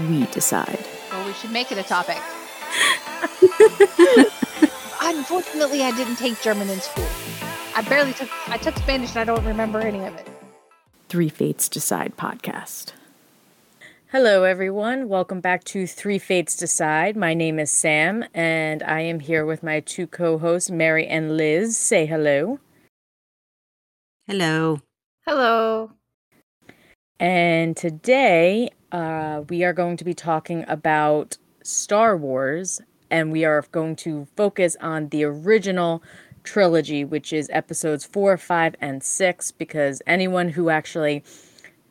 We decide. Well, we should make it a topic. Unfortunately, I didn't take German in school. I barely took. I took Spanish and I don't remember any of it. Three Fates Decide podcast. Hello, everyone. Welcome back to Three Fates Decide. My name is Sam, and I am here with my two co-hosts, Mary and Liz. Say hello. hello. Hello. And today, uh, we are going to be talking about Star Wars, and we are going to focus on the original trilogy, which is episodes four, five, and six, because anyone who actually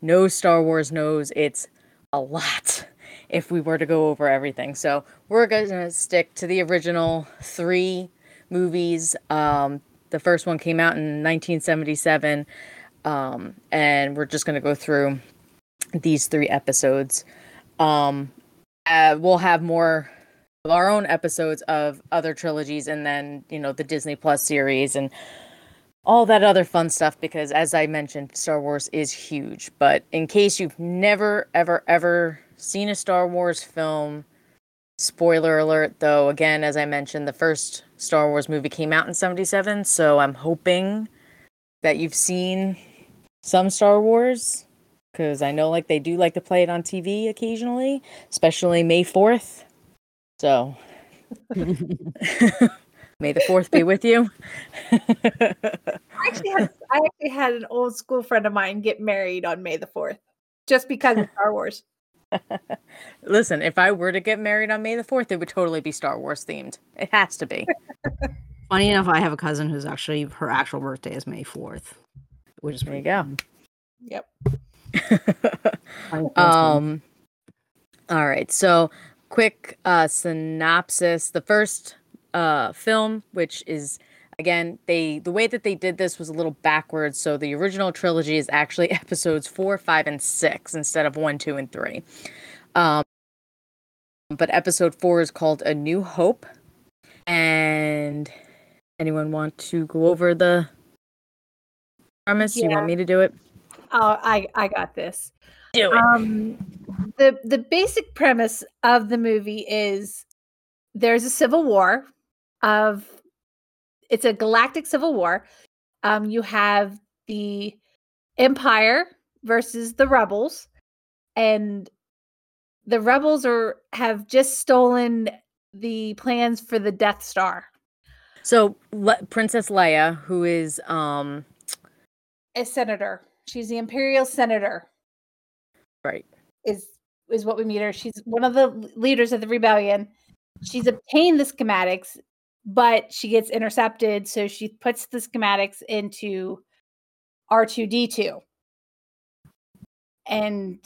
knows Star Wars knows it's a lot if we were to go over everything. So we're going to stick to the original three movies. Um, the first one came out in 1977 um, and we're just going to go through these three episodes. Um, uh, we'll have more of our own episodes of other trilogies, and then you know the Disney Plus series and all that other fun stuff. Because as I mentioned, Star Wars is huge. But in case you've never, ever, ever seen a Star Wars film, spoiler alert though. Again, as I mentioned, the first Star Wars movie came out in '77, so I'm hoping that you've seen some Star Wars because I know like they do like to play it on TV occasionally, especially May 4th. So May the 4th be with you. I actually had. I actually had an old school friend of mine get married on May the fourth, just because of Star Wars. Listen, if I were to get married on May the 4th, it would totally be Star Wars themed. It has to be. Funny enough, I have a cousin who's actually her actual birthday is May fourth, which is There you go. Yep. um all right so quick uh synopsis. The first uh film which is again they the way that they did this was a little backwards. So the original trilogy is actually episodes four five and six instead of one two and three. Um but episode four is called a new hope. And anyone want to go over the premise? You want me to do it Oh, I I got this. do Um, the the basic premise of the movie is there's a civil war of it's a galactic civil war. Um, you have the Empire versus the rebels, and the rebels are have just stolen the plans for the Death Star. So Le- Princess Leia, who is um A senator. She's the Imperial senator. right, is is what we meet her. She's one of the leaders of the rebellion. She's obtained the schematics, but she gets intercepted, so she puts the schematics into R2D2. And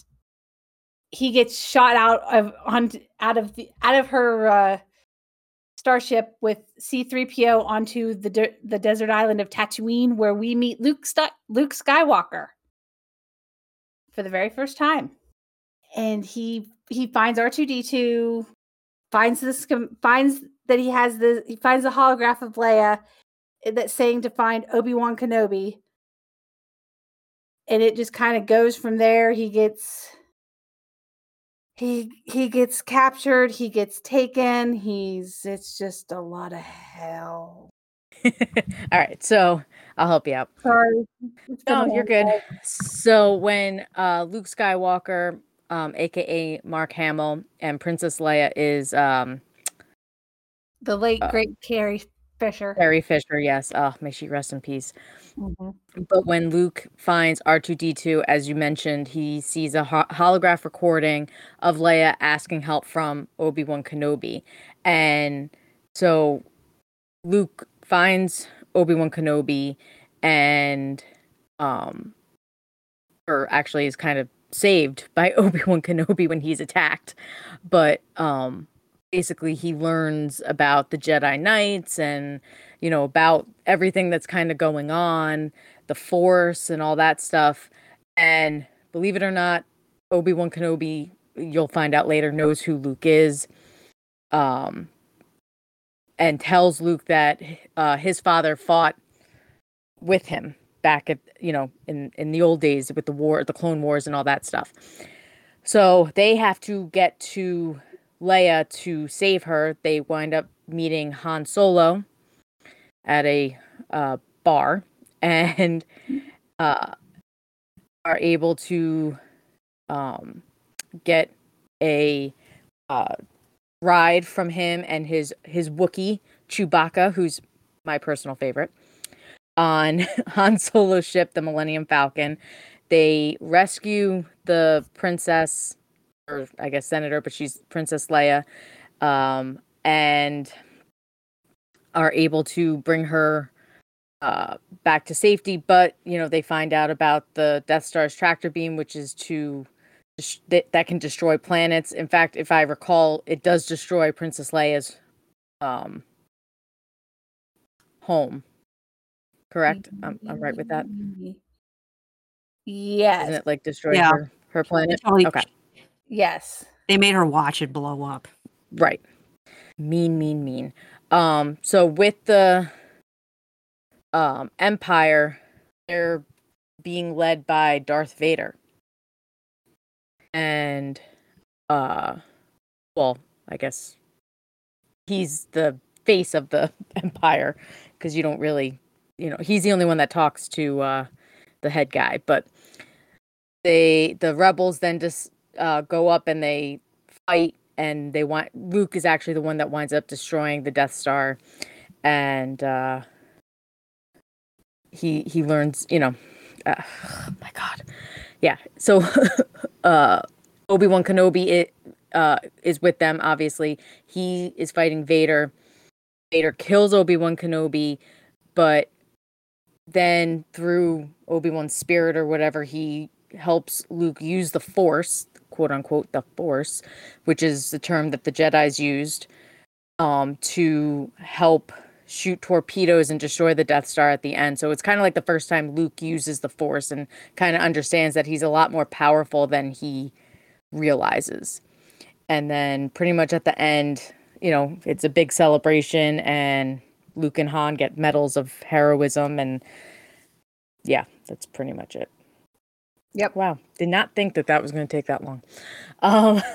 he gets shot out of on out of the out of her uh starship with C3PO onto the de- the desert island of Tatooine where we meet Luke Sti- Luke Skywalker for the very first time and he he finds R2D2, finds this finds that he has the he finds the holograph of Leia that's saying to find Obi-Wan Kenobi. And it just kind of goes from there. He gets he he gets captured, he gets taken, he's it's just a lot of hell. all right. So I'll help you out. Sorry. It's been a No, you're good. day. So when uh, Luke Skywalker, um, aka Mark Hamill, and Princess Leia is um, The late Uh, great Carrie Fisher. Carrie Fisher, yes. Oh, may she rest in peace. Mhm. But when Luke finds R2D2, as you mentioned, he sees a ho- holograph recording of Leia asking help from Obi Wan Kenobi. And so Luke finds Obi Wan Kenobi and, um, or actually is kind of saved by Obi-Wan Kenobi when he's attacked. But um basically he learns about the Jedi Knights and you know about everything that's kind of going on, the Force and all that stuff. And believe it or not, Obi-Wan Kenobi, you'll find out later, knows who Luke is. Um and tells Luke that uh, his father fought with him back at you know in in the old days with the war the clone wars and all that stuff so they have to get to leia to save her they wind up meeting han solo at a uh, bar and uh, are able to um, get a uh, ride from him and his his Wookiee Chewbacca, who's my personal favorite on Han Solo's ship, the Millennium Falcon. They rescue the princess, or I guess senator, but she's Princess Leia, um, and are able to bring her uh, back to safety. But you know, they find out about the Death Star's tractor beam, which is to that, that can destroy planets. In fact, if I recall, it does destroy Princess Leia's um, home correct? I'm, I'm right with that. Yes. Isn't it like destroyed Yeah. her, her planet? Totally- Okay, Yes. They made her watch it blow up. right. Mean, mean, mean. Um, so with the um Empire, they're being led by Darth Vader. And uh well, I guess he's the face of the Empire because you don't really you know, he's the only one that talks to uh the head guy, but they the rebels then just uh go up and they fight and they want Luke is actually the one that winds up destroying the Death Star and uh he he learns, you know, uh, oh my god. Yeah. So uh Obi-Wan Kenobi it, uh is with them obviously. He is fighting Vader. Vader kills Obi-Wan Kenobi, but then through Obi-Wan's spirit or whatever, he helps Luke use the Force, quote unquote, the Force, which is the term that the Jedi's used, um, to help shoot torpedoes and destroy the Death Star at the end. So it's kind of like the first time Luke uses the Force and kind of understands that he's a lot more powerful than he realizes. And then pretty much at the end, you know, it's a big celebration and Luke and Han get medals of heroism and yeah, that's pretty much it. Yep. Wow. Did not think that that was going to take that long. Um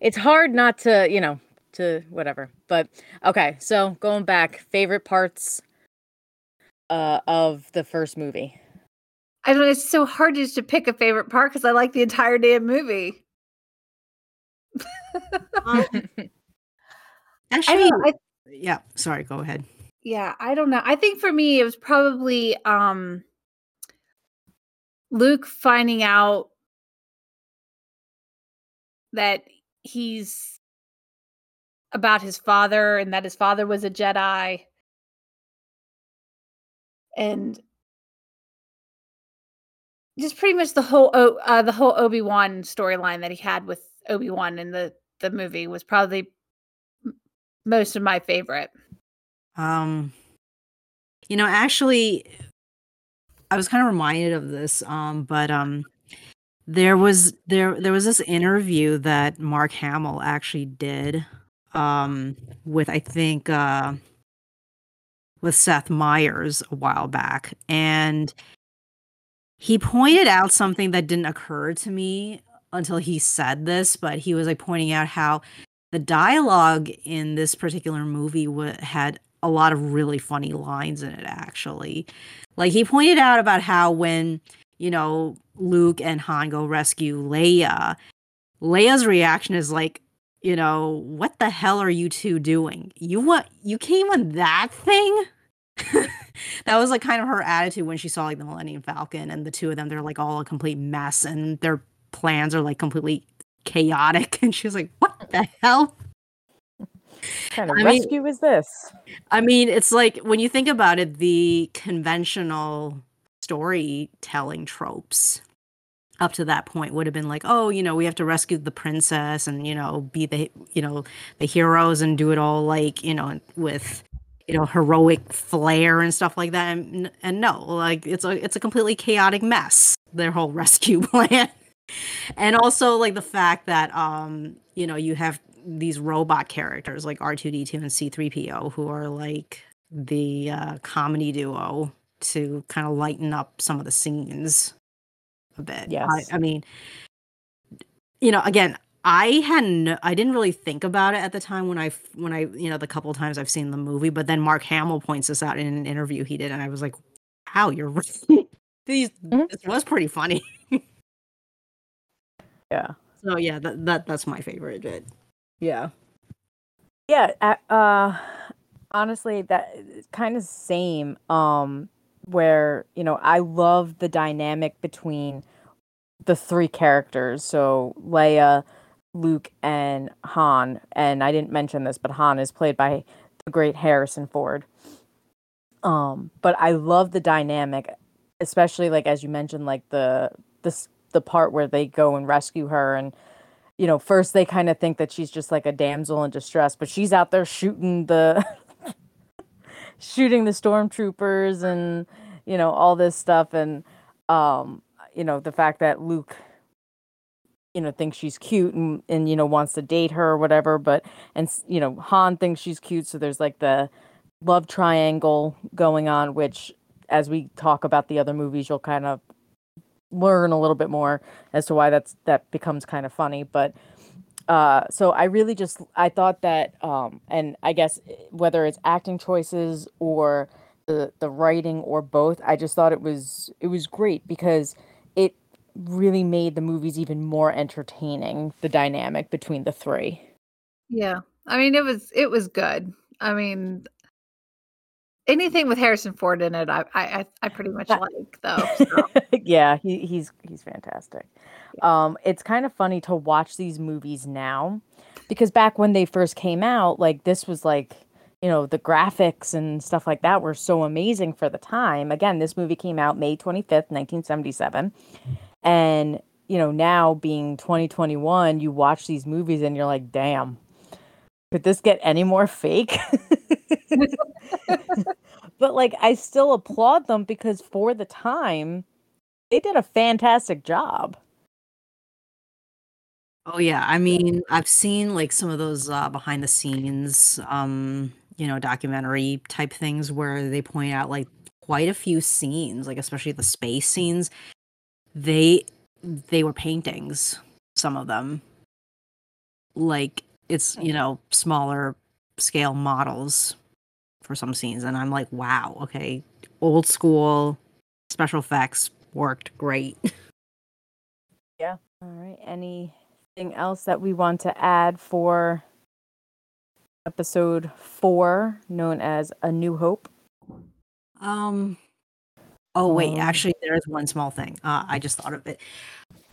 It's hard not to, you know, to whatever. But okay, so going back, favorite parts uh of the first movie. I don't know. It's so hard just to pick a favorite part because I like the entire damn movie. Um, I actually, don't. I, yeah. Sorry, go ahead. yeah, I don't know. I think for me, it was probably um Luke finding out that he's about his father and that his father was a Jedi. And just pretty much the whole uh, the whole Obi Wan storyline that he had with Obi Wan in the the movie was probably most of my favorite. Um, you know, actually, I was kind of reminded of this. Um, but um, there was there there was this interview that Mark Hamill actually did. Um, with I think uh, with Seth Meyers a while back, and he pointed out something that didn't occur to me until he said this, but he was like pointing out how the dialogue in this particular movie wa had a lot of really funny lines in it actually. Like he pointed out about how when you know luke and han go rescue leia leia's reaction is like you know what the hell are you two doing? You what you came on that thing? That was like kind of her attitude when she saw like the millennium falcon and the two of them they're like all a complete mess and their plans are like completely chaotic. And she was like what the hell What kind of I mean- rescue is this? I mean, it's like when you think about it, the conventional storytelling tropes up to that point would have been like, oh, you know, we have to rescue the princess and you know be the you know the heroes and do it all like you know with you know heroic flair and stuff like that. And, and no, like it's a it's a completely chaotic mess. Their whole rescue plan, and also like the fact that um you know you have these robot characters like R2D2 and C3PO who are like the uh, comedy duo to kind of lighten up some of the scenes a bit. Yes. I, I mean, you know, again, I hadn't, I didn't really think about it at the time when I, when I, you know, the couple times I've seen the movie, but then Mark Hamill points this out in an interview he did, and I was like, wow, you're right. These, Mhm. this was pretty funny. Yeah. So yeah, that, that that's my favorite bit. Yeah. Yeah, uh honestly that kind of same um where, you know, I love the dynamic between the three characters. So Leia, Luke and Han, and I didn't mention this, but Han is played by the great Harrison Ford. Um but I love the dynamic especially like as you mentioned like the this the part where they go and rescue her and you know, first they kind of think that she's just like a damsel in distress, but she's out there shooting the shooting the stormtroopers and you know all this stuff. And um you know the fact that Luke you know thinks she's cute and and you know wants to date her or whatever but and you know Han thinks she's cute. So there's like the love triangle going on which as we talk about the other movies you'll kind of learn a little bit more as to why that's that becomes kind of funny but uh so i really just i thought that um and i guess eh, whether it's acting choices or the the writing or both i just thought it was it was great because it really made the movies even more entertaining the dynamic between the three Yeah. I mean, it was it was good. I mean, anything with Harrison Ford in it, I I I- pretty much like though. so. yeah, he, he's he's fantastic. Um, it's kind of funny to watch these movies now because back when they first came out, like this was like you know the graphics and stuff like that were so amazing for the time. Again, this movie came out May twenty fifth, nineteen seventy seven, and you know now being twenty twenty one, you watch these movies and you're like, damn, could this get any more fake? but like I still applaud them because for the time they did a fantastic job. Oh yeah, I mean, I've seen like some of those uh, behind the scenes, um, you know, documentary type things where they point out like quite a few scenes, like especially the space scenes. They they were paintings, some of them. Like it's you know smaller scale models for some scenes, and I'm like, wow, okay, old school special effects worked great. Yeah. All right. Anything else that we want to add for episode four, known as A New Hope? Um. Oh wait, Um, actually, there's one small thing. Uh, I just thought of it.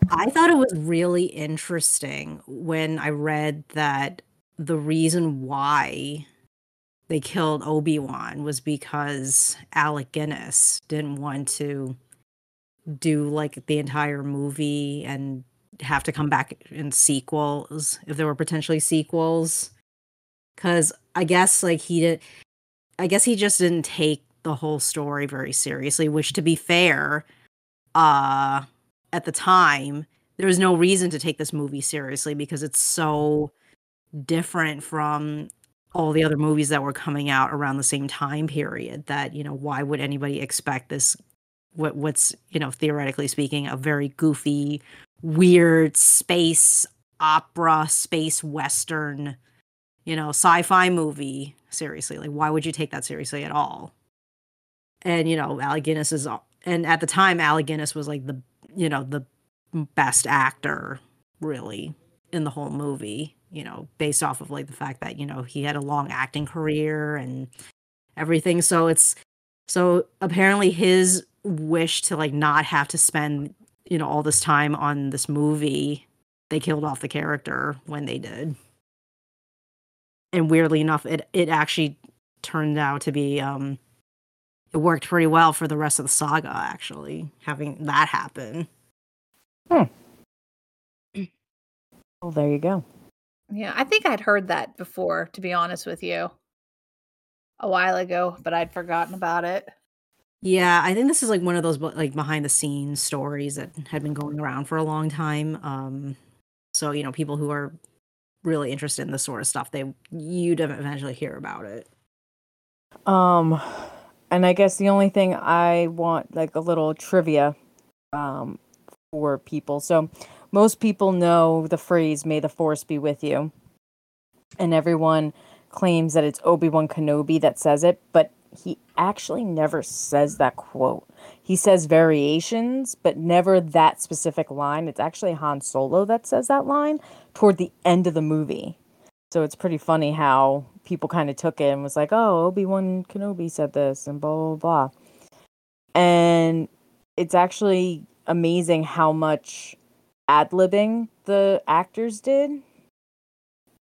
I thought it was really interesting when I read that the reason why they killed Obi Wan was because Alec Guinness didn't want to do like the entire movie and have to come back in sequels if there were potentially sequels. Because I guess like he did, I guess he just didn't take the whole story very seriously. Which, to be fair, uh, at the time there was no reason to take this movie seriously because it's so different from all the other movies that were coming out around the same time period that you know why would anybody expect this what what's you know theoretically speaking a very goofy weird space opera space western you know sci-fi movie seriously? Like why would you take that seriously at all? And you know Alec Guinness is and at the time Alec Guinness was like the you know the best actor really in the whole movie you know based off of like the fact that you know he had a long acting career and everything. So it's so apparently his wish to like not have to spend you know all this time on this movie they killed off the character when they did. And weirdly enough it it actually turned out to be um it worked pretty well for the rest of the saga actually having that happen Well, there you go. Yeah, I think I'd heard that before, to be honest with you, a while ago, but I'd forgotten about it. Yeah, I think this is like one of those like behind the scenes stories that had been going around for a long time. Um, so you know, people who are really interested in this sort of stuff, they you'd eventually hear about it. Um, and I guess the only thing I want, like a little trivia, um, for people. So, most people know the phrase "May the Force be with you," and everyone claims that it's Obi Wan Kenobi that says it, but he actually never says that quote. He says variations, but never that specific line. It's actually Han Solo that says that line toward the end of the movie. So it's pretty funny how people kind of took it and was like, oh, Obi Wan Kenobi said this and blah, blah, blah. And it's actually amazing how much ad libbing the actors did.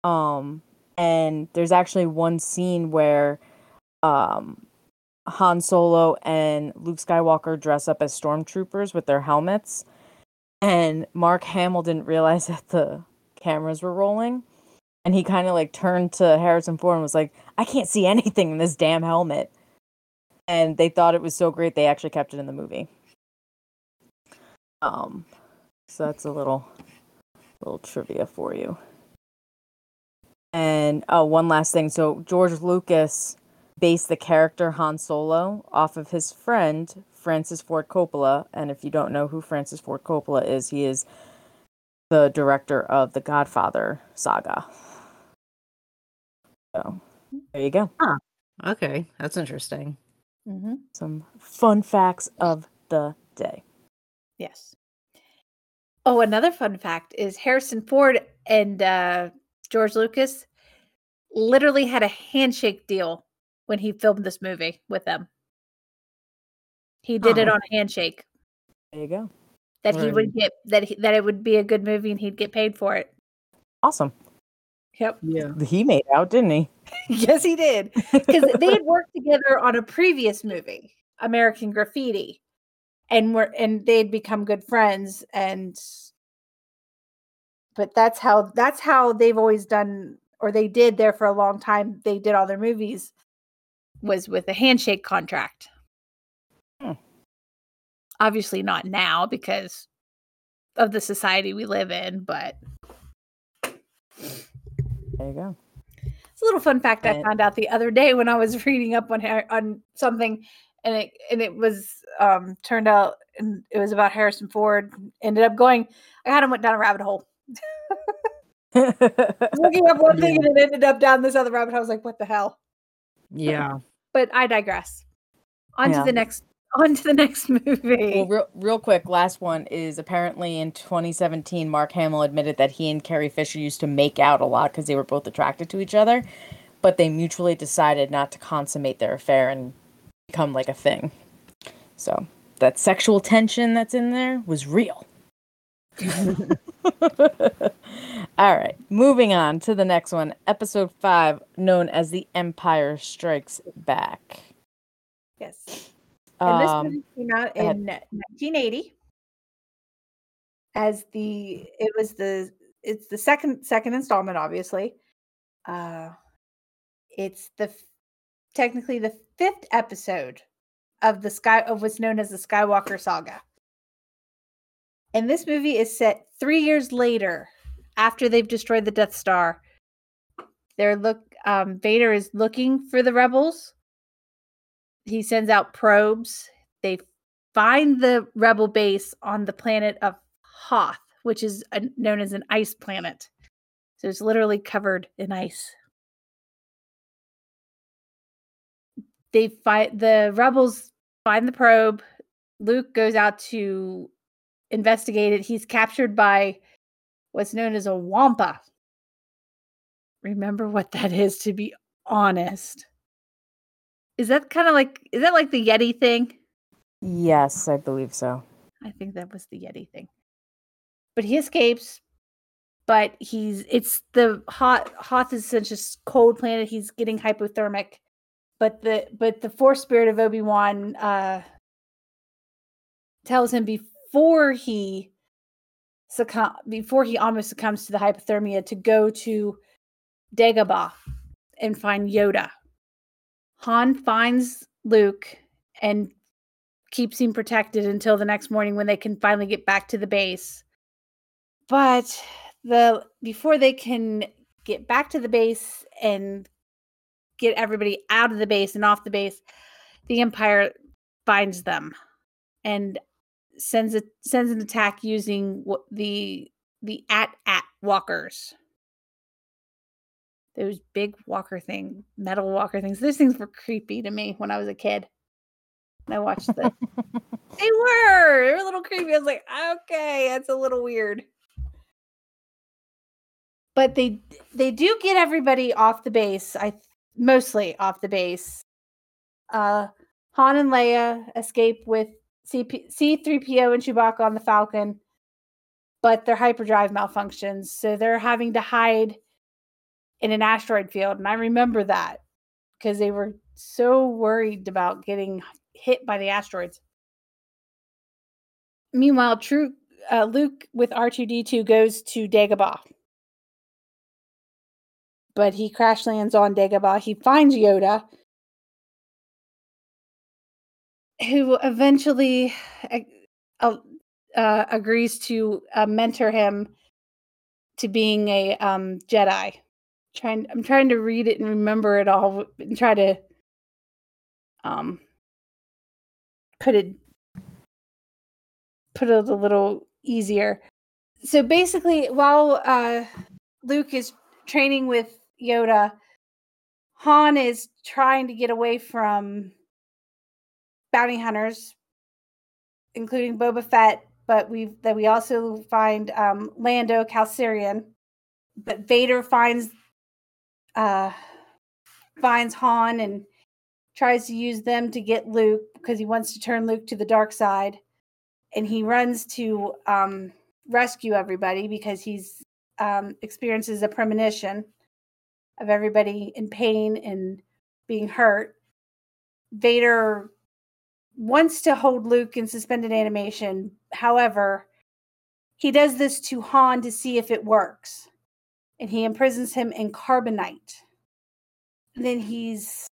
Um, and there's actually one scene where um, Han Solo and Luke Skywalker dress up as stormtroopers with their helmets. And Mark Hamill didn't realize that the cameras were rolling. And he kind of like turned to Harrison Ford and was like, I can't see anything in this damn helmet. And they thought it was so great they actually kept it in the movie. Um so that's a little little trivia for you. And oh, one last thing. So George Lucas based the character Han Solo off of his friend Francis Ford Coppola. And if you don't know who Francis Ford Coppola is, he is the director of the Godfather saga. So there you go. Okay, that's interesting. Mm-hmm. Some fun facts of the day. Yes. Oh, another fun fact is Harrison Ford and uh, George Lucas literally had a handshake deal when he filmed this movie with them. He did it on a handshake There you go. that he would get that he, that it would be a good movie and he'd get paid for it. Awesome. Yep. Yeah. He made out, didn't he? yes, he did. Because they had worked together on a previous movie, American Graffiti, and were and they'd become good friends. And but that's how that's how they've always done, or they did there for a long time. They did all their movies was with a handshake contract. Hmm. Obviously, not now because of the society we live in, but There you go. It's a little fun fact I found out the other day when I was reading up on on something, and it and it was um turned out and it was about Harrison Ford. Ended up going. I kind of went down a rabbit hole, looking up one thing, and it ended up down this other rabbit hole. I was like, "What the hell?" Yeah. But I digress. On Yeah. to the next. On to the next movie. Well, real, real quick, last one is apparently in 2017, Mark Hamill admitted that he and Carrie Fisher used to make out a lot because they were both attracted to each other, but they mutually decided not to consummate their affair and become like a thing. So that sexual tension that's in there was real. All right, moving on to the next one, episode five, known as The Empire Strikes Back. yes. And this Um, movie came out in 1980 as the it was the it's the second second installment obviously. Uh it's the technically the fifth episode of the sky of what's known as the Skywalker saga. And this movie is set 3 years later after they've destroyed the Death Star. They're look um Vader is looking for the rebels he sends out probes. They find the rebel base on the planet of Hoth, which is a, known as an ice planet. So it's literally covered in ice. They find the rebels find the probe. Luke goes out to investigate it. He's captured by what's known as a wampa. Remember what that is, to be honest. Is that kind of like is that like the Yeti thing? Yes, I believe so. I think that was the Yeti thing. But he escapes. But he's it's the hot Hoth is such a cold planet. He's getting hypothermic. But the but the force spirit of Obi Wan uh, tells him before he succumb before he almost succumbs to the hypothermia to go to Dagobah and find Yoda. Han finds Luke and keeps him protected until the next morning when they can finally get back to the base. But the before they can get back to the base and get everybody out of the base and off the base, the Empire finds them and sends a sends an attack using the the at at walkers. Those big walker thing, metal walker things. Those things were creepy to me when I was a kid. And I watched the they were. They were a little creepy. I was like, okay, that's a little weird. But they they do get everybody off the base. I mostly off the base. Uh Han and Leia escape with CP- C3PO and Chewbacca on the Falcon, but their hyperdrive malfunctions. So they're having to hide in an asteroid field. And I remember that because they were so worried about getting hit by the asteroids. Meanwhile, True uh, Luke with R2D2 goes to Dagobah. But he crash lands on Dagobah. He finds Yoda, who eventually uh, uh, agrees to uh, mentor him to being a um, Jedi. Trying, I'm trying to read it and remember it all, and try to um, put it put it a little easier. So basically, while uh, Luke is training with Yoda, Han is trying to get away from bounty hunters, including Boba Fett, but we that we also find um, Lando Calrissian. But Vader finds uh, finds Han and tries to use them to get Luke because he wants to turn Luke to the dark side, and he runs to um, rescue everybody because he's um, experiences a premonition of everybody in pain and being hurt. Vader wants to hold Luke in suspended animation. However, he does this to Han to see if it works. And he imprisons him in carbonite. Then he's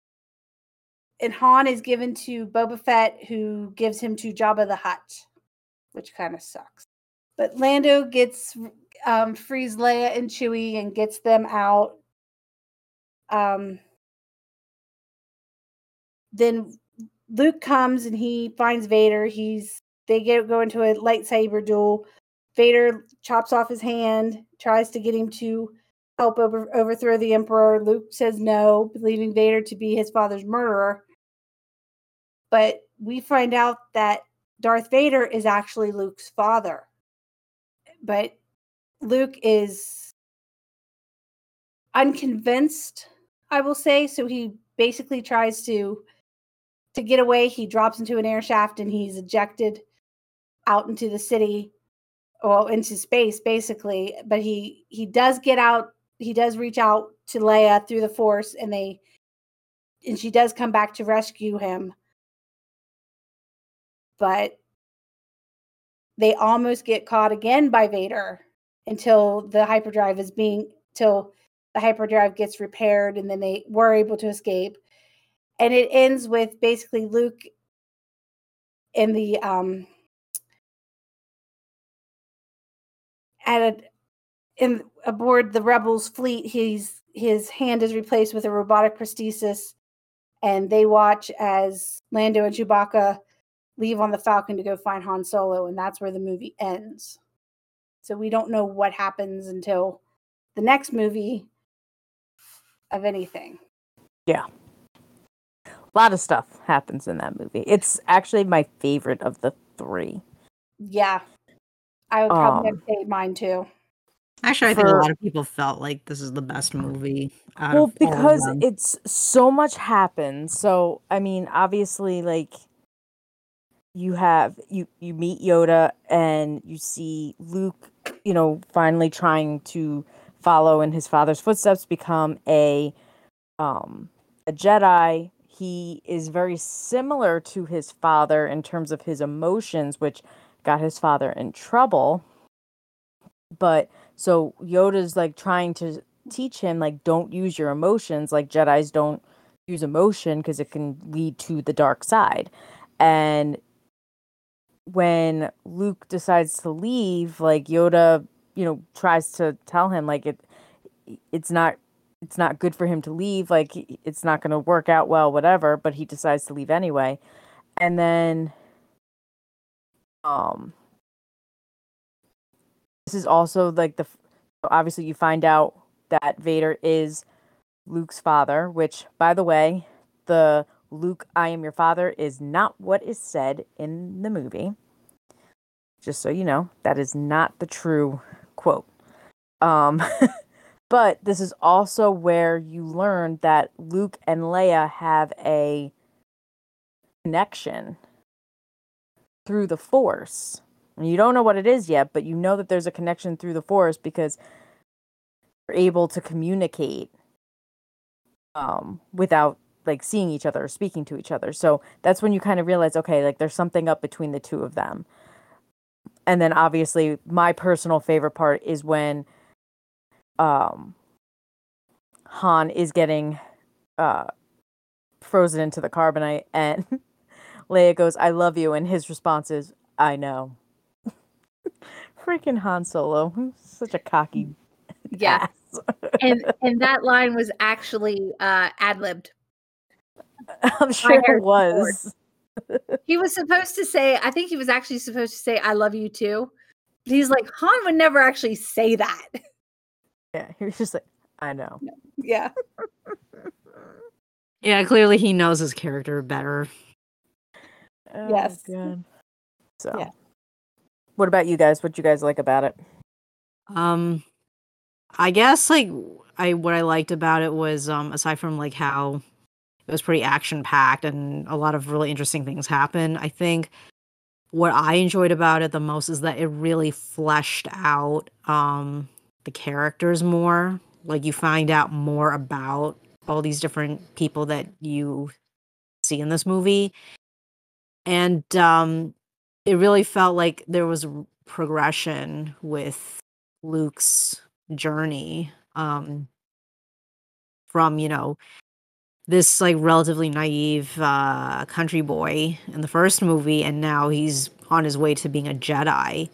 and Han is given to Boba Fett, who gives him to Jabba the Hutt, which kind of sucks. But Lando gets um, frees Leia and Chewie and gets them out. Um, then Luke comes and he finds Vader. He's they get go into a lightsaber duel. Vader chops off his hand, tries to get him to help over, overthrow the Emperor. Luke says no, believing Vader to be his father's murderer. But we find out that Darth Vader is actually Luke's father. But Luke is unconvinced, I will say. So he basically tries to to get away, he drops into an air shaft and he's ejected out into the city, well, into space basically. But he he does get out. He does reach out to Leia through the Force, and they and she does come back to rescue him. But they almost get caught again by Vader until the hyperdrive is being till the hyperdrive gets repaired and then they were able to escape and it ends with basically Luke in the um at a in aboard the rebels fleet he's his hand is replaced with a robotic prosthesis and they watch as Lando and Chewbacca leave on the Falcon to go find Han Solo and that's where the movie ends. So we don't know what happens until the next movie of anything. Yeah. A lot of stuff happens in that movie. It's actually my favorite of the three. Yeah. I would probably Um, say mine too. Actually, I think a lot of people felt like this is the best movie. Out well of all of because them. it's so much happens so i mean obviously like you have you you meet yoda and you see luke you know finally trying to follow in his father's footsteps become a um a jedi he is very similar to his father in terms of his emotions which got his father in trouble but so Yoda's like trying to teach him like don't use your emotions like Jedi's don't use emotion because it can lead to the dark side. And when Luke decides to leave, like Yoda, you know, tries to tell him like it it's not it's not good for him to leave, like it's not going to work out well whatever, but he decides to leave anyway. And then um this is also like the obviously you find out that Vader is Luke's father, which by the way, the Luke I am your father is not what is said in the movie. Just so you know, that is not the true quote. Um but this is also where you learn that Luke and Leia have a connection through the force and you don't know what it is yet, but you know that there's a connection through the force because you're able to communicate um, without like seeing each other or speaking to each other. So that's when you kind of realize, okay, like there's something up between the two of them. And then obviously my personal favorite part is when um Han is getting uh frozen into the carbonite and Leia goes, I love you, and his response is, I know. Freaking Han Solo. Such a cocky Yeah. ass. and and that line was actually uh ad libbed. I'm sure it was. He was supposed to say, I think he was actually supposed to say, I love you too. But he's like, Han would never actually say that. Yeah, he was just like, I know. yeah. Yeah, clearly he knows his character better. Oh, Yes. God. So, Yeah. what about you guys? What you guys like about it? Um I guess like I what I liked about it was um aside from like how it was pretty action packed and a lot of really interesting things happen, I think what I enjoyed about it the most is that it really fleshed out um the characters more. Like you find out more about all these different people that you see in this movie. And um it really felt like there was progression with Luke's journey um from you know this like relatively naive uh country boy in the first movie and now he's on his way to being a Jedi.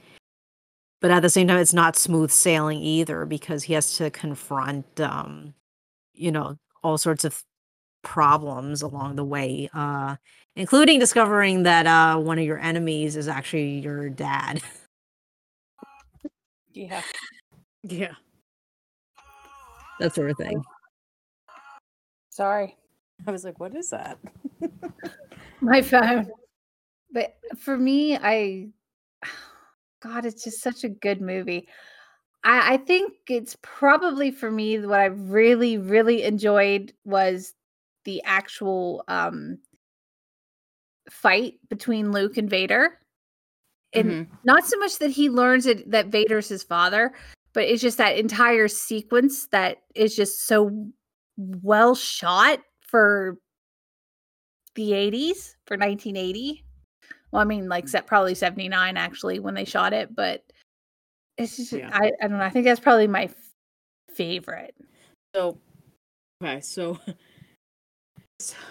But at the same time it's not smooth sailing either because he has to confront um you know all sorts of problems along the way uh including discovering that uh one of your enemies is actually your dad Yeah. Yeah. that sort of thing Sorry. I was like, what is that? My phone. But for me, I God, it's just such a good movie. I, I think it's probably for me what I really, really enjoyed was the actual um fight between Luke and Vader. And not so much that he learns it, that Vader's his father, but it's just that entire sequence that is just so well shot for the 80s for 1980 well i mean like set probably 79 actually when they shot it but it's just Yeah. I, I don't know i think that's probably my f- favorite So, okay, so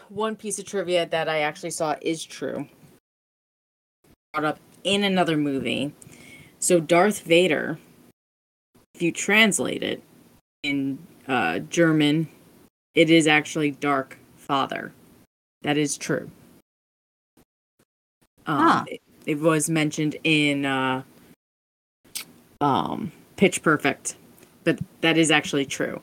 one piece of trivia that I actually saw is true. Brought up in another movie. So, Darth Vader, if you translate it in uh, German, it is actually Dark Father. That is true. Um, Huh. it, it was mentioned in uh, um, Pitch Perfect, but that is actually true.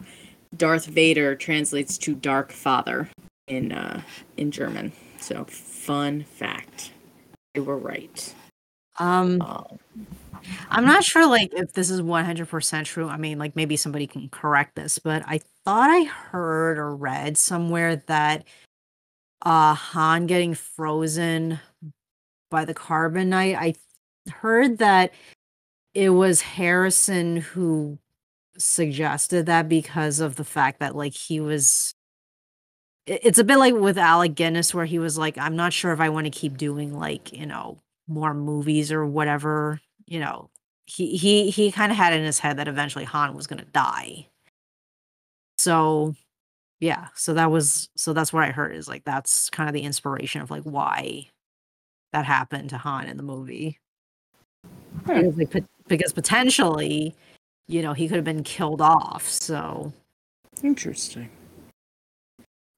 Darth Vader translates to Dark Father in uh, in German. So fun fact. They were right. um Um, I'm not sure like if this is 100% true. I mean, like maybe somebody can correct this, but I thought I heard or read somewhere that uh Han getting frozen by the carbonite. I heard that it was Harrison who suggested that because of the fact that like he was it's a bit like with Alec Guinness where he was like I'm not sure if I want to keep doing like, you know, more movies or whatever, you know, he he he kind of had in his head that eventually Han was gonna die. So yeah, so that was so that's what I heard is like that's kind of the inspiration of like why that happened to Han in the movie. Huh. Because, like, because potentially, you know, he could have been killed off. So Interesting.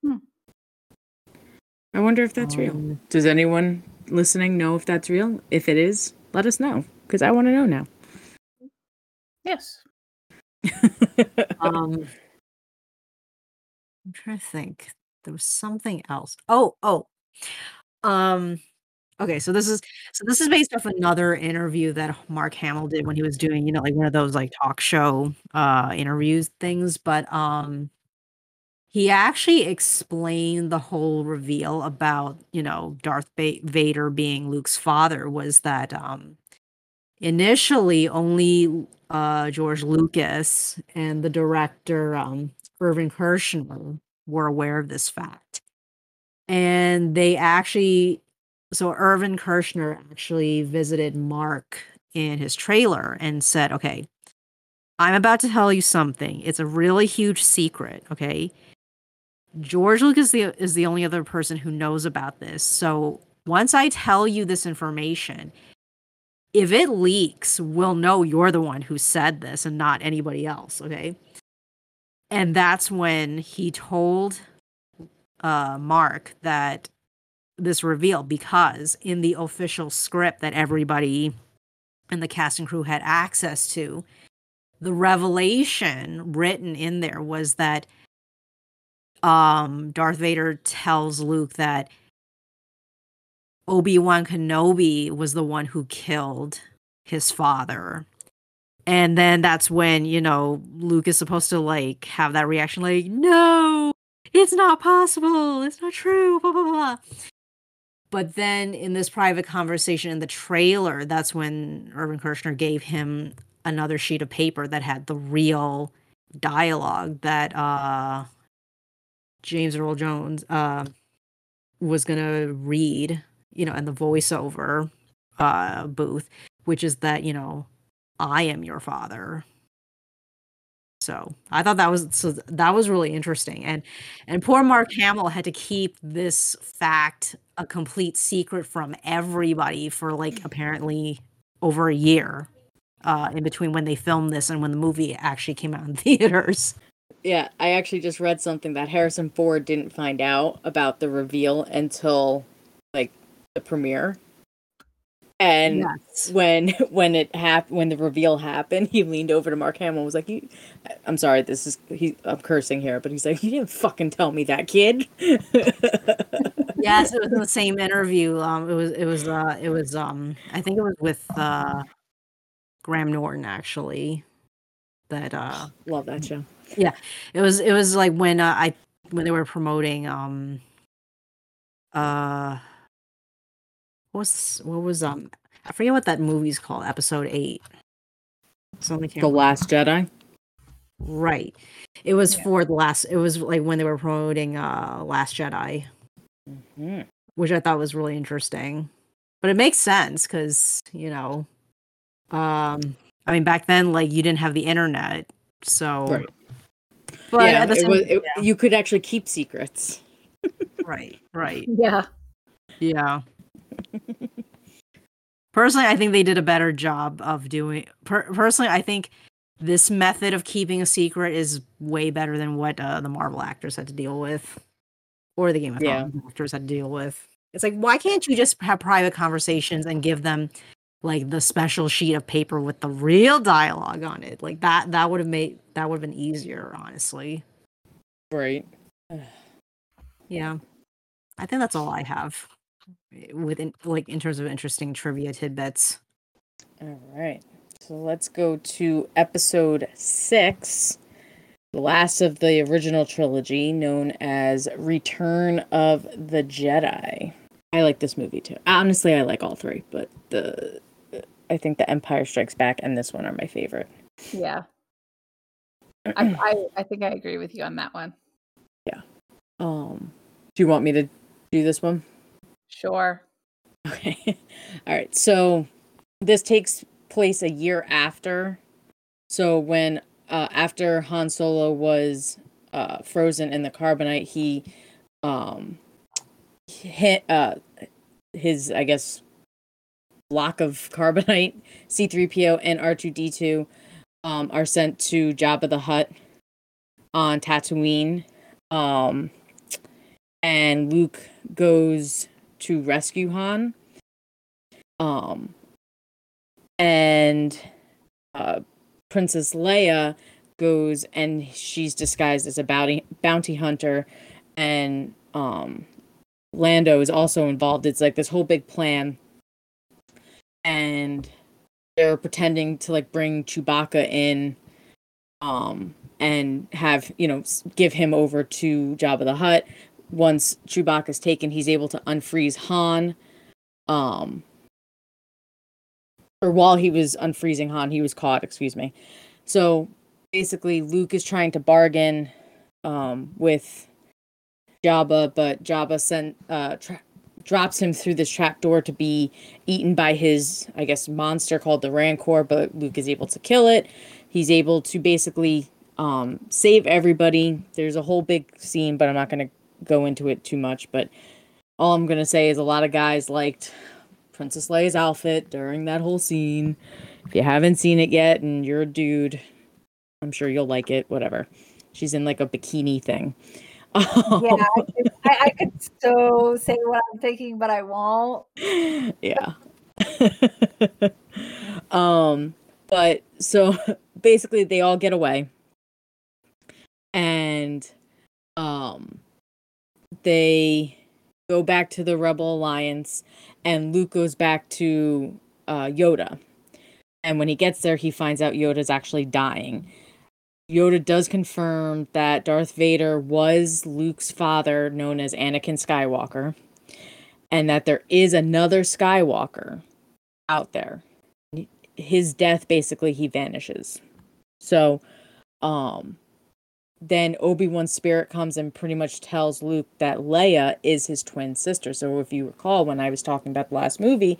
Hmm. I wonder if that's real. um, Does anyone listening know if that's real? If it is, let us know because I want to know now. Yes. um I'm trying to think. There was something else. Oh, oh. Um okay, so this is so this is based off another interview that Mark Hamill did when he was doing, you know, like one of those like talk show uh interviews things, but um he actually explained the whole reveal about, you know, Darth Vader being Luke's father was that um initially only uh George Lucas and the director um Irvin Kershner were aware of this fact. And they actually so Irvin Kershner actually visited Mark in his trailer and said, "Okay, I'm about to tell you something. It's a really huge secret, okay? George Lucas is the only other person who knows about this. So once I tell you this information, if it leaks, we'll know you're the one who said this and not anybody else, okay? And that's when he told uh, Mark that this reveal because in the official script that everybody in the cast and crew had access to, the revelation written in there was that um Darth Vader tells Luke that Obi-Wan Kenobi was the one who killed his father. And then that's when, you know, Luke is supposed to like have that reaction like, "No, it's not possible. It's not true." blah blah blah. But then in this private conversation in the trailer, that's when Irvin Kershner gave him another sheet of paper that had the real dialogue that uh James Earl Jones uh was gonna read, you know, in the voiceover uh booth, which is that, you know, I am your father. So I thought that was so that was really interesting. And and poor Mark Hamill had to keep this fact a complete secret from everybody for like apparently over a year uh in between when they filmed this and when the movie actually came out in theaters. Yeah, I actually just read something that Harrison Ford didn't find out about the reveal until like the premiere. And Yes. when when it happened when the reveal happened, he leaned over to Mark Hamill and was like, "You I'm sorry, this is he I'm cursing here, but he's like, "You didn't fucking tell me that, kid." yes, it was in the same interview. Um, it was it was uh it was um I think it was with uh Graham Norton actually. That uh Love that show. It was it was like when uh, I when they were promoting um uh what was what was um I forget what that movie's called, episode eight. Something The Last Jedi. right. It was Yeah. for the last it was like when they were promoting uh Last Jedi. Mhm. which I thought was really interesting. But it makes sense because you know, um, I mean, back then, like you didn't have the internet, so Right. But yeah, it was, it, you could actually keep secrets. right, right, Yeah. yeah. Personally, I think they did a better job of doing. Per- personally, I think this method of keeping a secret is way better than what uh, the Marvel actors had to deal with, or the Game of Yeah. Thrones actors had to deal with. It's like, why can't you just have private conversations and give them like the special sheet of paper with the real dialogue on it? Like that, that would have made that would have been easier, honestly. Right. Yeah, I think that's all I have within like in terms of interesting trivia tidbits. All right. So let's go to episode six, the last of the original trilogy, known as Return of the Jedi. I like this movie too. Honestly, I like all three, but the I think the Empire Strikes Back and this one are my favorite. Yeah. I, I, I think I agree with you on that one. Yeah. Um, do you want me to do this one? Sure. Okay. All right. So this takes place a year after. So when uh, after Han Solo was uh, frozen in the carbonite, he um hit uh his I guess block of carbonite C3PO and R2D2 um are sent to Jabba the Hutt on Tatooine. Um and Luke goes to rescue Han. Um and uh Princess Leia goes and she's disguised as a bounty bounty hunter and um Lando is also involved. It's like this whole big plan. And they're pretending to like bring Chewbacca in um and have, you know, give him over to Jabba the Hutt. Once Chewbacca's taken, he's able to unfreeze Han. Um or while he was unfreezing Han, he was caught, excuse me. So basically Luke is trying to bargain um with Jabba, but Jabba sent uh tra- drops him through this trap door to be eaten by his I guess monster called the Rancor, but Luke is able to kill it. He's able to basically um save everybody. There's a whole big scene, but I'm not going to go into it too much, but all I'm going to say is a lot of guys liked Princess Leia's outfit during that whole scene. If you haven't seen it yet and you're a dude, I'm sure you'll like it. Whatever. She's in like a bikini thing. Yeah, I could, I, I could so say what I'm thinking, but I won't. yeah. um, but so basically they all get away. And um they go back to the Rebel Alliance and Luke goes back to uh Yoda. And when he gets there, he finds out Yoda's actually dying. Yoda does confirm that Darth Vader was Luke's father, known as Anakin Skywalker, and that there is another Skywalker out there. His death basically he vanishes. So, um then Obi-Wan's spirit comes and pretty much tells Luke that Leia is his twin sister. So if you recall when I was talking about the last movie,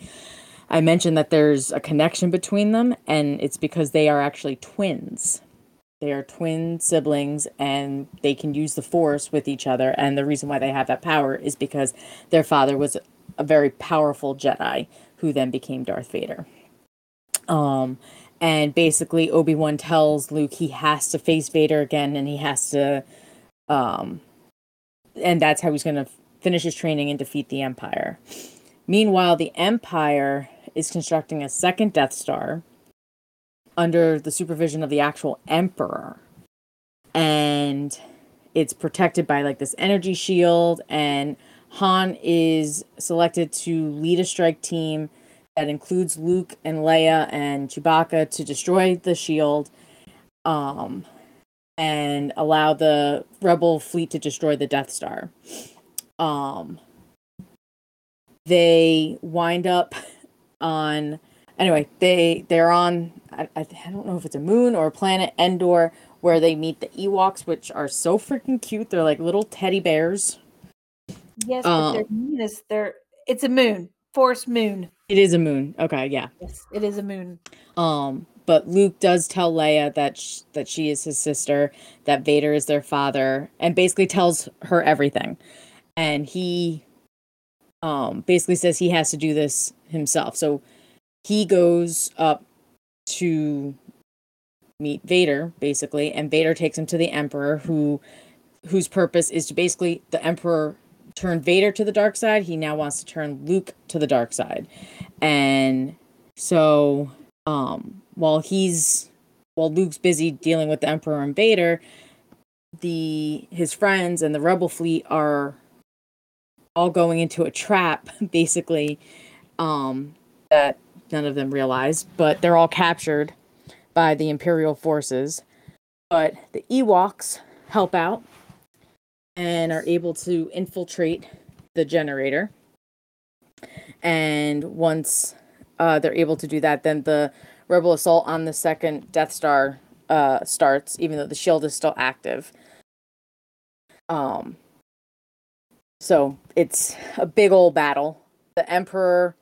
I mentioned that there's a connection between them and it's because they are actually twins. They are twin siblings and they can use the force with each other. And the reason why they have that power is because their father was a very powerful Jedi who then became Darth Vader. Um, and basically, Obi Wan tells Luke he has to face Vader again and he has to, um, and that's how he's going to finish his training and defeat the Empire. Meanwhile, the Empire is constructing a second Death Star under the supervision of the actual emperor. And it's protected by like this energy shield and han is selected to lead a strike team that includes luke and leia and chewbacca to destroy the shield um and allow the rebel fleet to destroy the death star. Um they wind up on anyway they they're on I, I don't know if it's a moon or a planet endor where they meet the ewoks which are so freaking cute they're like little teddy bears Yes, but their Um, moon is their. It's a moon, force moon. it is a moon okay yeah Yes, it is a moon. um but luke does tell leia that sh- that she is his sister that vader is their father and basically tells her everything and he um basically says he has to do this himself so he goes up to meet Vader basically and Vader takes him to the emperor who whose purpose is to basically the emperor turn Vader to the dark side. He now wants to turn Luke to the dark side. And so um while he's while Luke's busy dealing with the emperor and Vader the his friends and the rebel fleet are all going into a trap basically um that none of them realize but they're all captured by the imperial forces. But the ewoks help out and are able to infiltrate the generator. And once uh, they're able to do that then the rebel assault on the second death star uh, starts even though the shield is still active. Um so it's a big old battle. The Emperor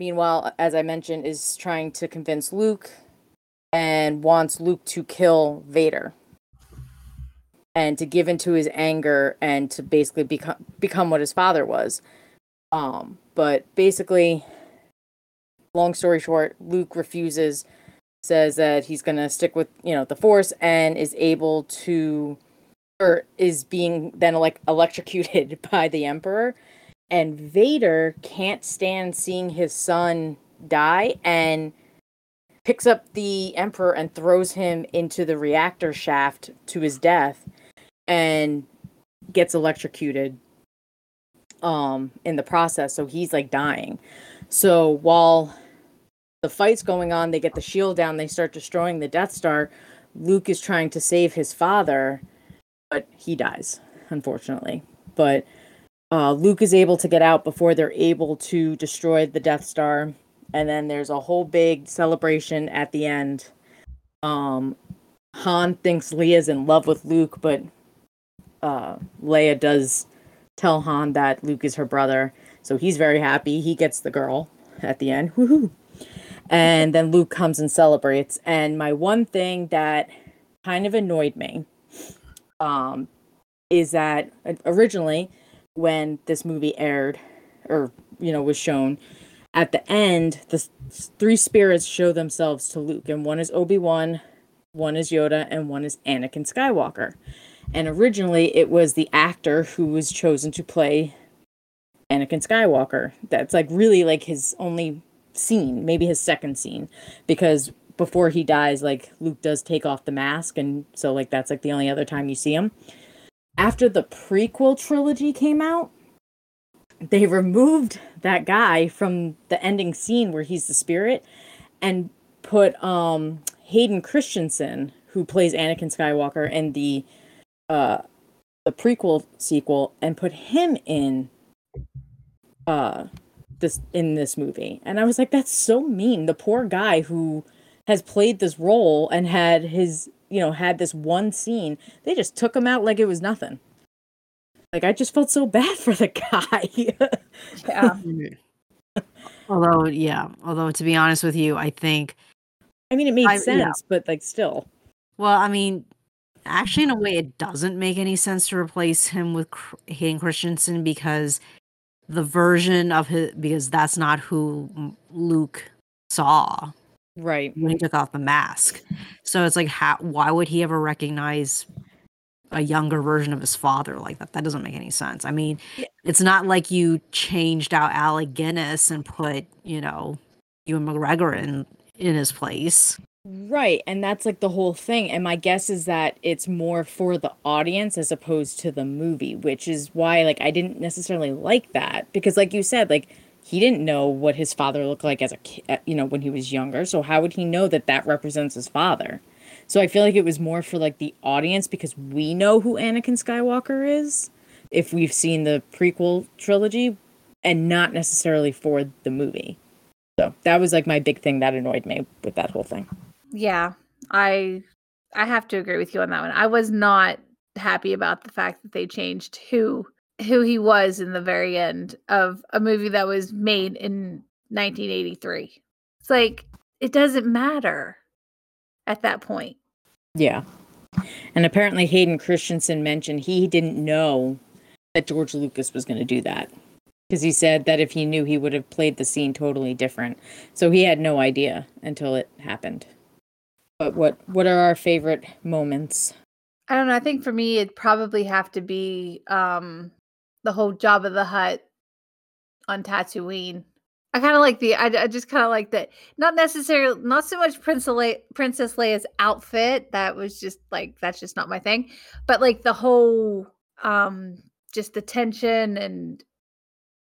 meanwhile, as I mentioned, is trying to convince Luke and wants Luke to kill Vader and to give into his anger and to basically become become what his father was. Um, but basically, long story short, Luke refuses, says that he's gonna stick with you know the Force and is able to, or is being then like electrocuted by the Emperor, and Vader can't stand seeing his son die and picks up the Emperor and throws him into the reactor shaft to his death and gets electrocuted um in the process. So he's like dying. So while the fight's going on they get the shield down they start destroying the death star. Luke is trying to save his father but he dies unfortunately. But uh, luke is able to get out before they're able to destroy the death star and then there's a whole big celebration at the end um han thinks leia's in love with luke but uh, Leia does tell Han that Luke is her brother, so he's very happy. He gets the girl at the end. Woohoo! And then Luke comes and celebrates. And my one thing that kind of annoyed me um, is that originally, when this movie aired, or you know was shown, at the end, the three spirits show themselves to Luke, and one is Obi Wan, one is Yoda, and one is Anakin Skywalker. And originally, it was the actor who was chosen to play Anakin Skywalker. That's like really like his only scene, maybe his second scene, because before he dies, like Luke does take off the mask, and so like that's like the only other time you see him. After the prequel trilogy came out, they removed that guy from the ending scene where he's the spirit and put um Hayden Christensen, who plays Anakin Skywalker in the uh the prequel sequel and put him in uh this in this movie. And i was like that's so mean. The poor guy who has played this role and had his you know had this one scene they just took him out like it was nothing like i just felt so bad for the guy Yeah. although, yeah, although to be honest with you, I think i mean it made I- yeah. sense but like still Well, I mean, actually, in a way, it doesn't make any sense to replace him with Cr- Hayden Christensen because the version of his because that's not who Luke saw right when he took off the mask. So it's like, how? Why would he ever recognize a younger version of his father like that? That doesn't make any sense. I mean, it's not like you changed out Alec Guinness and put, you know, Ewan McGregor in in his place. Right, and that's like the whole thing. And my guess is that it's more for the audience as opposed to the movie, which is why like I didn't necessarily like that because like you said, like he didn't know what his father looked like as a kid, uh, you know, when he was younger. So how would he know that that represents his father? So I feel like it was more for like the audience because we know who Anakin Skywalker is if we've seen the prequel trilogy and not necessarily for the movie. So that was like my big thing that annoyed me with that whole thing. Yeah, I I have to agree with you on that one. I was not happy about the fact that they changed who who he was in the very end of a movie that was made in 1983. It's like it doesn't matter at that point. Yeah. And apparently Hayden Christensen mentioned he didn't know that George Lucas was going to do that. Because he said that if he knew, he would have played the scene totally different. So he had no idea until it happened. But what what are our favorite moments? I don't know. I think for me, it'd probably have to be um the whole Jabba the Hutt on Tatooine. I kind of like the. I, I just kind of like that. Not necessarily, not so much Princess Le- Princess Leia's outfit. That was just like that's just not my thing. But like the whole, um, just the tension and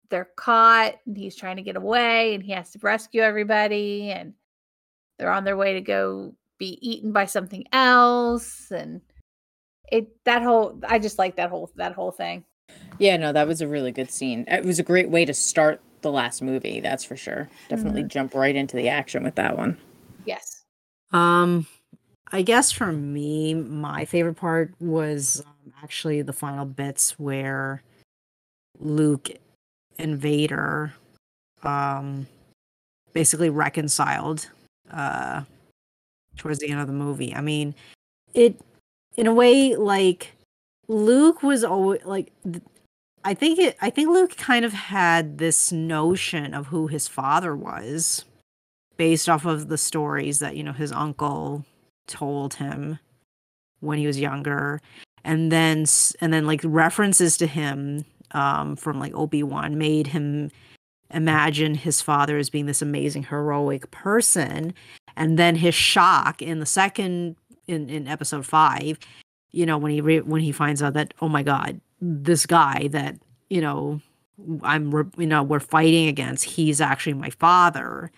they're caught and he's trying to get away and he has to rescue everybody and they're on their way to go be eaten by something else and it that whole i just like that whole that whole thing Yeah, no, that was a really good scene. It was a great way to start the last movie, that's for sure. Definitely jump right into the action with that one. yes Um, I guess for me, my favorite part was um, actually the final bits where Luke and Vader um basically reconciled uh towards the end of the movie. I mean, it in a way like Luke was always like I think it I think Luke kind of had this notion of who his father was based off of the stories that, you know, his uncle told him when he was younger. And then and then like references to him um from like Obi-Wan made him imagine his father as being this amazing heroic person. And then his shock in the second in in episode 5 you know when he re- when he finds out that oh my god this guy that you know i'm re- you know we're fighting against he's actually my father.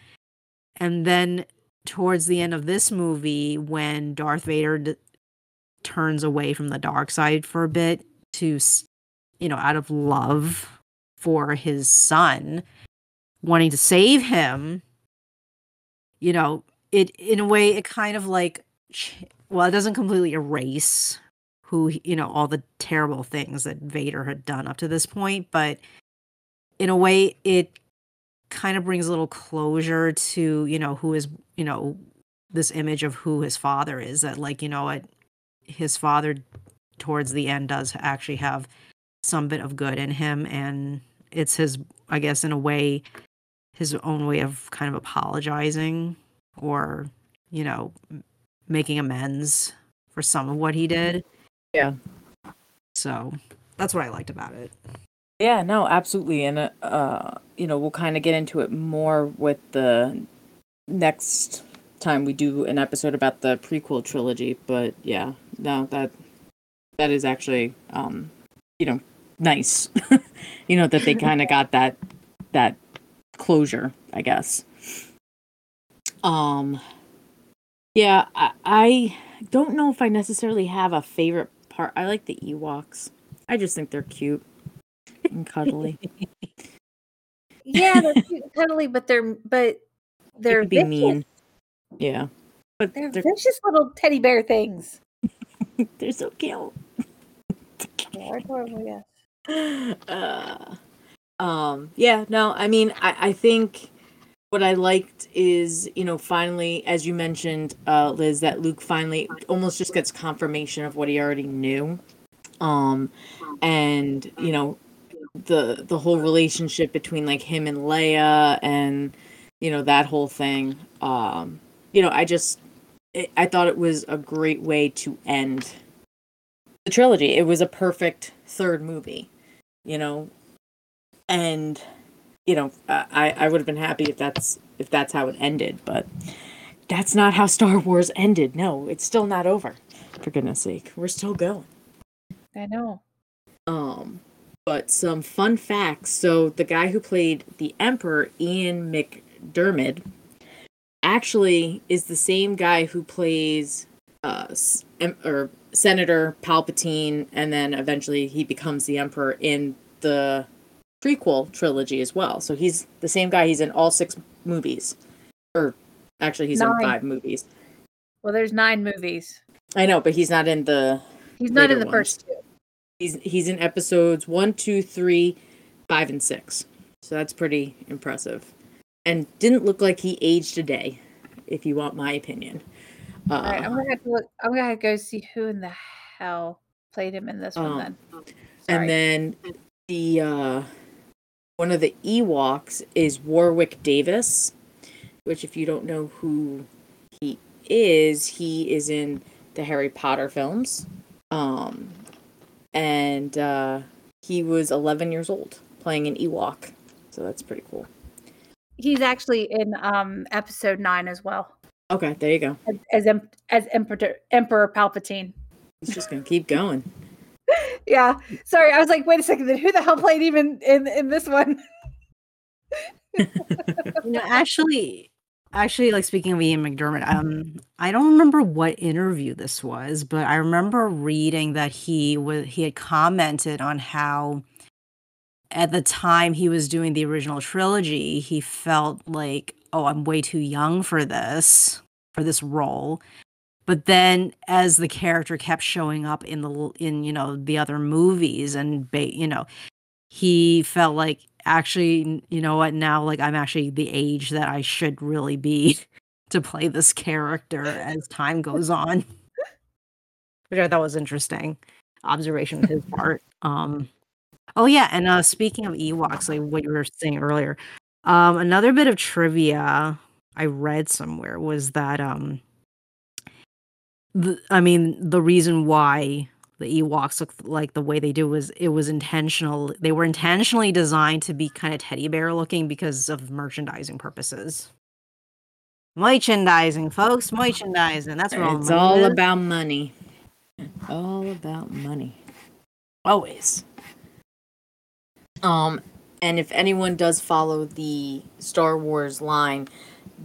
And then towards the end of this movie when darth vader d- turns away from the dark side for a bit to you know out of love for his son wanting to save him you know it in a way it kind of like well it doesn't completely erase who you know all the terrible things that Vader had done up to this point but in a way it kind of brings a little closure to you know who is you know this image of who his father is that like you know what his father towards the end does actually have some bit of good in him and it's his i guess in a way his own way of kind of apologizing or you know making amends for some of what he did Yeah. so that's what i liked about it Yeah, no, absolutely. And, uh, you know, we'll kind of get into it more with the next time we do an episode about the prequel trilogy. But yeah, no, that that is actually, um, you know, nice. you know, that they kind of got that, that closure, I guess. Um, yeah, I, I don't know if I necessarily have a favorite part. I like the Ewoks. I just think they're cute and cuddly. Yeah, they're cute and cuddly, but they're but they they're be vicious. mean. Yeah. But They're, they're, vicious little teddy bear things. they're so cute. Adorable, yeah. Uh, um, yeah, no, I mean, I, I think what I liked is, you know, finally, as you mentioned, uh, Liz, that Luke finally almost just gets confirmation of what he already knew. Um, and, you know, the the whole relationship between like him and Leia and you know that whole thing um you know I just it, I thought it was a great way to end the trilogy it was a perfect third movie you know and you know I I would have been happy if that's if that's how it ended but that's not how Star Wars ended no it's still not over for goodness sake we're still going I know. um, but some fun facts. So the guy who played the Emperor, Ian McDiarmid, actually is the same guy who plays uh em- or Senator Palpatine, and then eventually he becomes the Emperor in the prequel trilogy as well. So he's the same guy. He's in all six movies, or actually he's in five movies. Well, there's nine movies. I know, but he's not in the He's not in the first two. He's he's in episodes one, two, three, five, and six. So that's pretty impressive. And didn't look like he aged a day, if you want my opinion. Uh, All right, I'm gonna have to look. I'm gonna to go see who in the hell played him in this one. Um, Then, and then the uh, one of the Ewoks is Warwick Davis, which if you don't know who he is, he is in the Harry Potter films. Um, and uh, he was 11 years old playing an Ewok. So that's pretty cool. he's actually in um episode nine as well Okay, there you go. as as, as Emperor Emperor Palpatine. He's just gonna keep going. Yeah, sorry, I was like, wait a second, then who the hell played even in in this one? you know actually actually like speaking of ian mcdiarmid um i don't remember what interview this was but i remember reading that he was he had commented on how at the time he was doing the original trilogy he felt like oh i'm way too young for this for this role but then as the character kept showing up in the in you know the other movies and ba- you know he felt like actually, you know what, now like I'm actually the age that I should really be to play this character as time goes on. Which I thought was interesting observation on his part. Um oh yeah, and uh speaking of Ewoks, like what you were saying earlier, um another bit of trivia I read somewhere was that um the, I mean the reason why the Ewoks look like the way they do was it was intentional. They were intentionally designed to be kind of teddy bear looking because of merchandising purposes. Merchandising, folks, merchandising. That's what all It's all is. about money. All about money. Always. Um, and if anyone does follow the Star Wars line,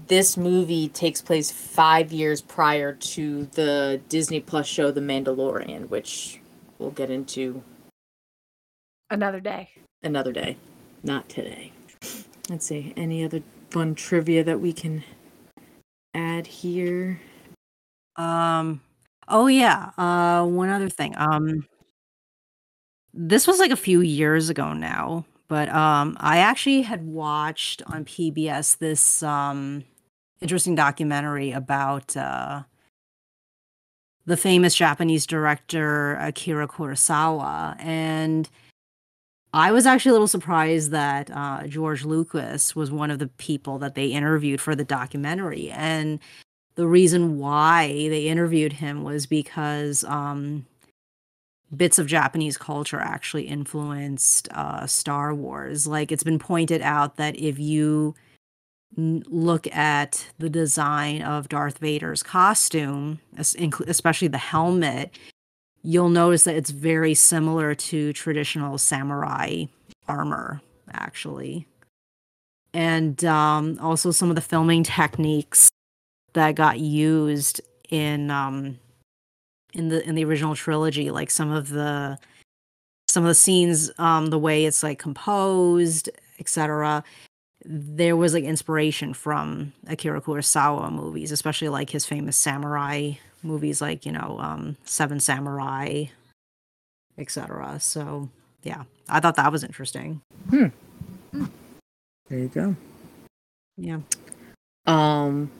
this movie takes place five years prior to the Disney Plus show The Mandalorian, which we'll get into Another day. another day, not today. Let's see, any other fun trivia that we can add here? Um oh yeah, uh one other thing. Um this was like a few years ago now, but um I actually had watched on PBS this um interesting documentary about uh the famous Japanese director Akira Kurosawa and I was actually a little surprised that uh, George Lucas was one of the people that they interviewed for the documentary. And the reason why they interviewed him was because um, bits of Japanese culture actually influenced uh, Star Wars. Like it's been pointed out that if you look at the design of Darth Vader's costume, especially the helmet, you'll notice that it's very similar to traditional samurai armor, actually. And um, also some of the filming techniques that got used in um in the in the original trilogy like some of the some of the scenes um the way it's like composed etc there was like inspiration from Akira Kurosawa movies especially like his famous samurai movies like you know um Seven Samurai etc so yeah I thought that was interesting. Hmm. There you go. yeah. Um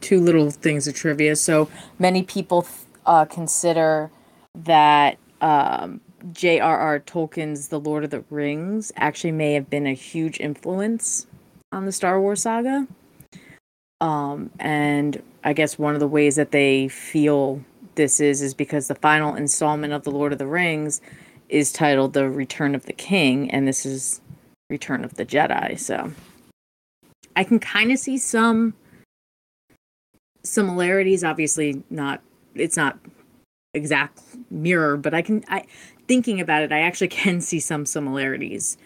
two little things of trivia. So many people uh, consider that um J.R.R. Tolkien's The Lord of the Rings actually may have been a huge influence on the Star Wars saga. Um, and I guess one of the ways that they feel this is is because the final installment of The Lord of the Rings is titled The Return of the King, and this is Return of the Jedi. So I can kind of see some similarities. Obviously, not it's not exact mirror, but I can I thinking about it, I actually can see some similarities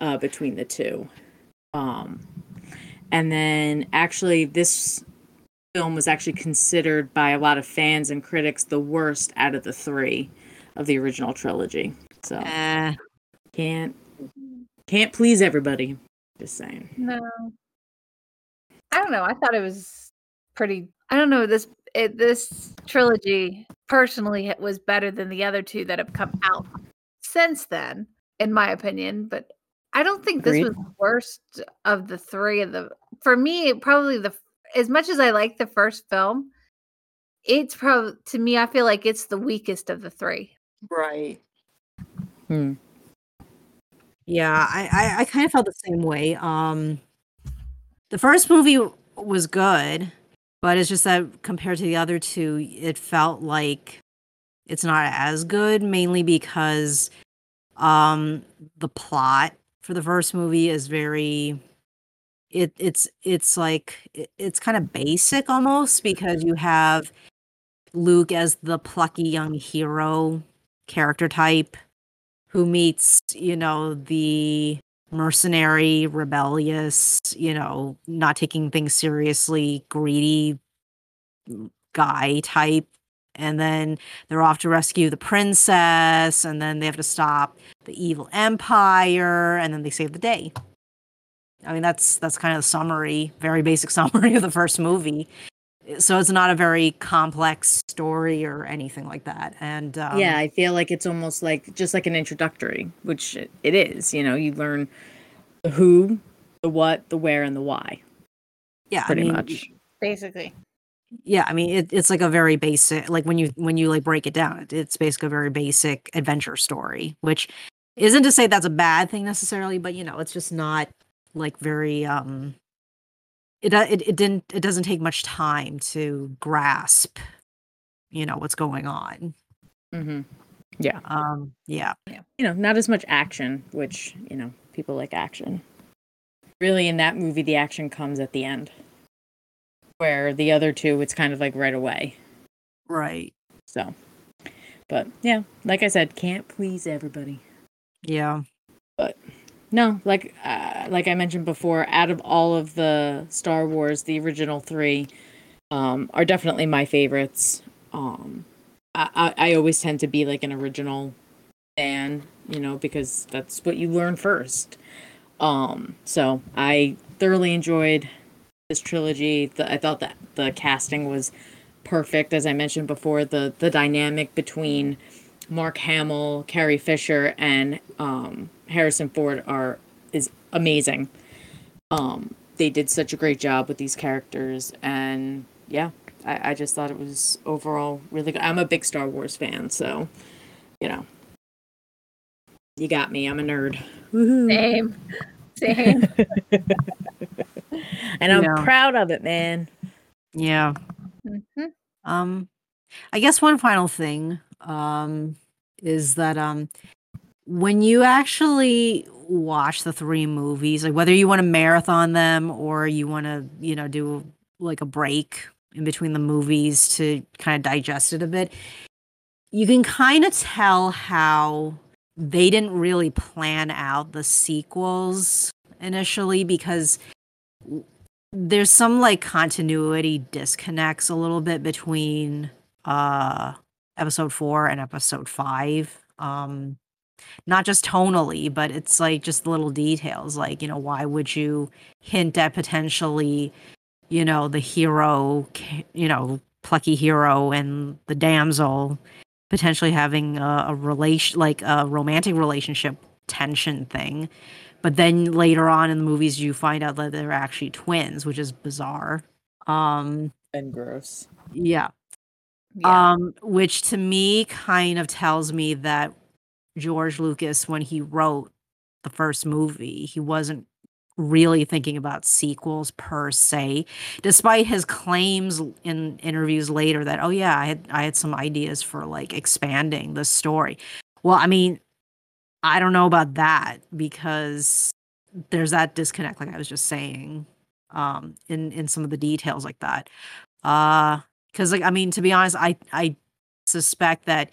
uh, between the two. Um, and then actually, this film was actually considered by a lot of fans and critics the worst out of the three of the original trilogy. So eh, can't can't please everybody. Just saying. No. I don't know. I thought it was pretty. I don't know. This it, this trilogy personally it was better than the other two that have come out since then, in my opinion. But I don't think this was the worst of the three of the. For me, probably the as much as I like the first film, it's probably to me. I feel like it's the weakest of the three. Right. Hmm. Yeah, I, I, I kind of felt the same way. Um, the first movie was good, but it's just that compared to the other two, it felt like it's not as good, mainly because um, the plot for the first movie is very it it's it's like it, it's kind of basic almost because you have Luke as the plucky young hero character type who meets, you know, the mercenary, rebellious, you know, not taking things seriously, greedy guy type. And then they're off to rescue the princess, and then they have to stop the evil empire, and then they save the day. I mean, that's that's kind of the summary, very basic summary of the first movie. So it's not a very complex story or anything like that. And um, yeah, I feel like it's almost like just like an introductory, which it it is. You know, you learn the who, the what, the where, and the why. yeah, I Pretty mean, much. Basically. yeah i mean it, it's like a very basic like when you when you like break it down it, it's basically a very basic adventure story which isn't to say that's a bad thing necessarily but you know it's just not like very um it it, it didn't it doesn't take much time to grasp you know what's going on hmm Yeah. um yeah You know, not as much action, which you know people like action. Really, in that movie, the action comes at the end, where the other two, it's kind of like right away. right So, but yeah, like I said, can't please everybody. yeah No, like uh, like I mentioned before, out of all of the Star Wars, the original three um, are definitely my favorites. Um, I, I I always tend to be like an original fan, you know, because that's what you learn first. Um, so I thoroughly enjoyed this trilogy. The, I thought that the casting was perfect, as I mentioned before. The the dynamic between Mark Hamill, Carrie Fisher, and um, Harrison Ford are is amazing. Um, they did such a great job with these characters, and yeah, I, I just thought it was overall really good. I'm a big Star Wars fan, so you know, you got me. I'm a nerd. Woohoo. Same. Same. and I'm Yeah. proud of it, man. yeah Mhm. Um, I guess one final thing um, is that um, when you actually watch the three movies, like whether you want to marathon them or you want to, you know, do like a break in between the movies to kind of digest it a bit, you can kind of tell how they didn't really plan out the sequels initially because there's some like continuity disconnects a little bit between uh episode 4 and episode 5 um not just tonally but it's like just little details like you know why would you hint at potentially you know the hero you know plucky hero and the damsel potentially having a, a relation like a romantic relationship tension thing. But then later on in the movies you find out that they're actually twins which is bizarre. Um And gross. yeah Yeah. um which to me kind of tells me that george lucas when he wrote the first movie he wasn't really thinking about sequels per se despite his claims in interviews later that oh yeah i had i had some ideas for like expanding the story well i mean i don't know about that because there's that disconnect like i was just saying um in in some of the details like that uh because like i mean to be honest i i suspect that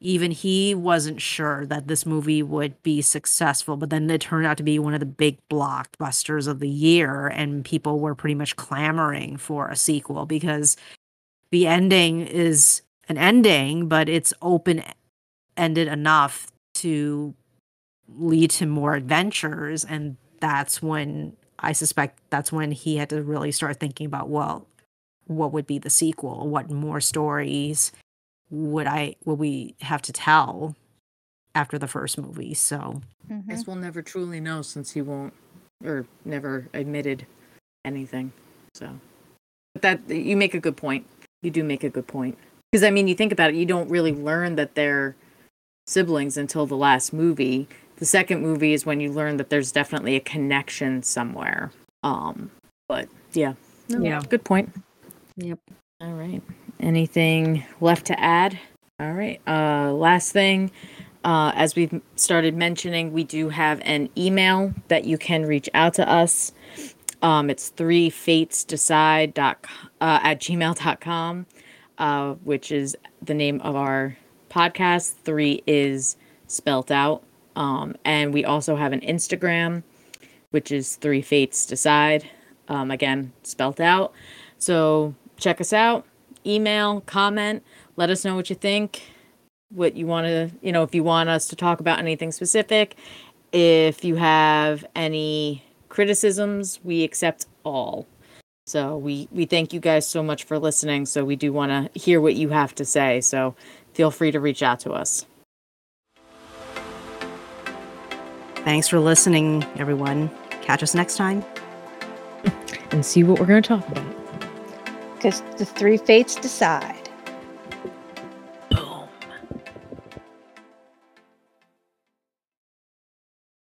even he wasn't sure that this movie would be successful but then it turned out to be one of the big blockbusters of the year and people were pretty much clamoring for a sequel because the ending is an ending but it's open ended enough to lead to more adventures and that's when i suspect that's when he had to really start thinking about well what would be the sequel what more stories would i would we have to tell after the first movie so Mhm. Guess we'll never truly know since he won't or never admitted anything. So, but that you make a good point. You do make a good point because I mean, you think about it, you don't really learn that they're siblings until the last movie. The second movie is when you learn that there's definitely a connection somewhere. Um, but yeah, no, Yeah. good point. Yep. All right. Anything left to add? All right. Uh, last thing, uh, as we've started mentioning, we do have an email that you can reach out to us. Um, it's three fates decide dot, uh, at gmail.com, uh, which is the name of our podcast. Three is spelt out. Um, and we also have an Instagram, which is three fates decide. Um, again, spelt out. So check us out, email, comment, let us know what you think, what you want to, you know, if you want us to talk about anything specific. If you have any criticisms, we accept all. So we we thank you guys so much for listening. So we do want to hear what you have to say. So feel free to reach out to us. Thanks for listening, everyone. Catch us next time. And see what we're going to talk about. Because the three fates decide.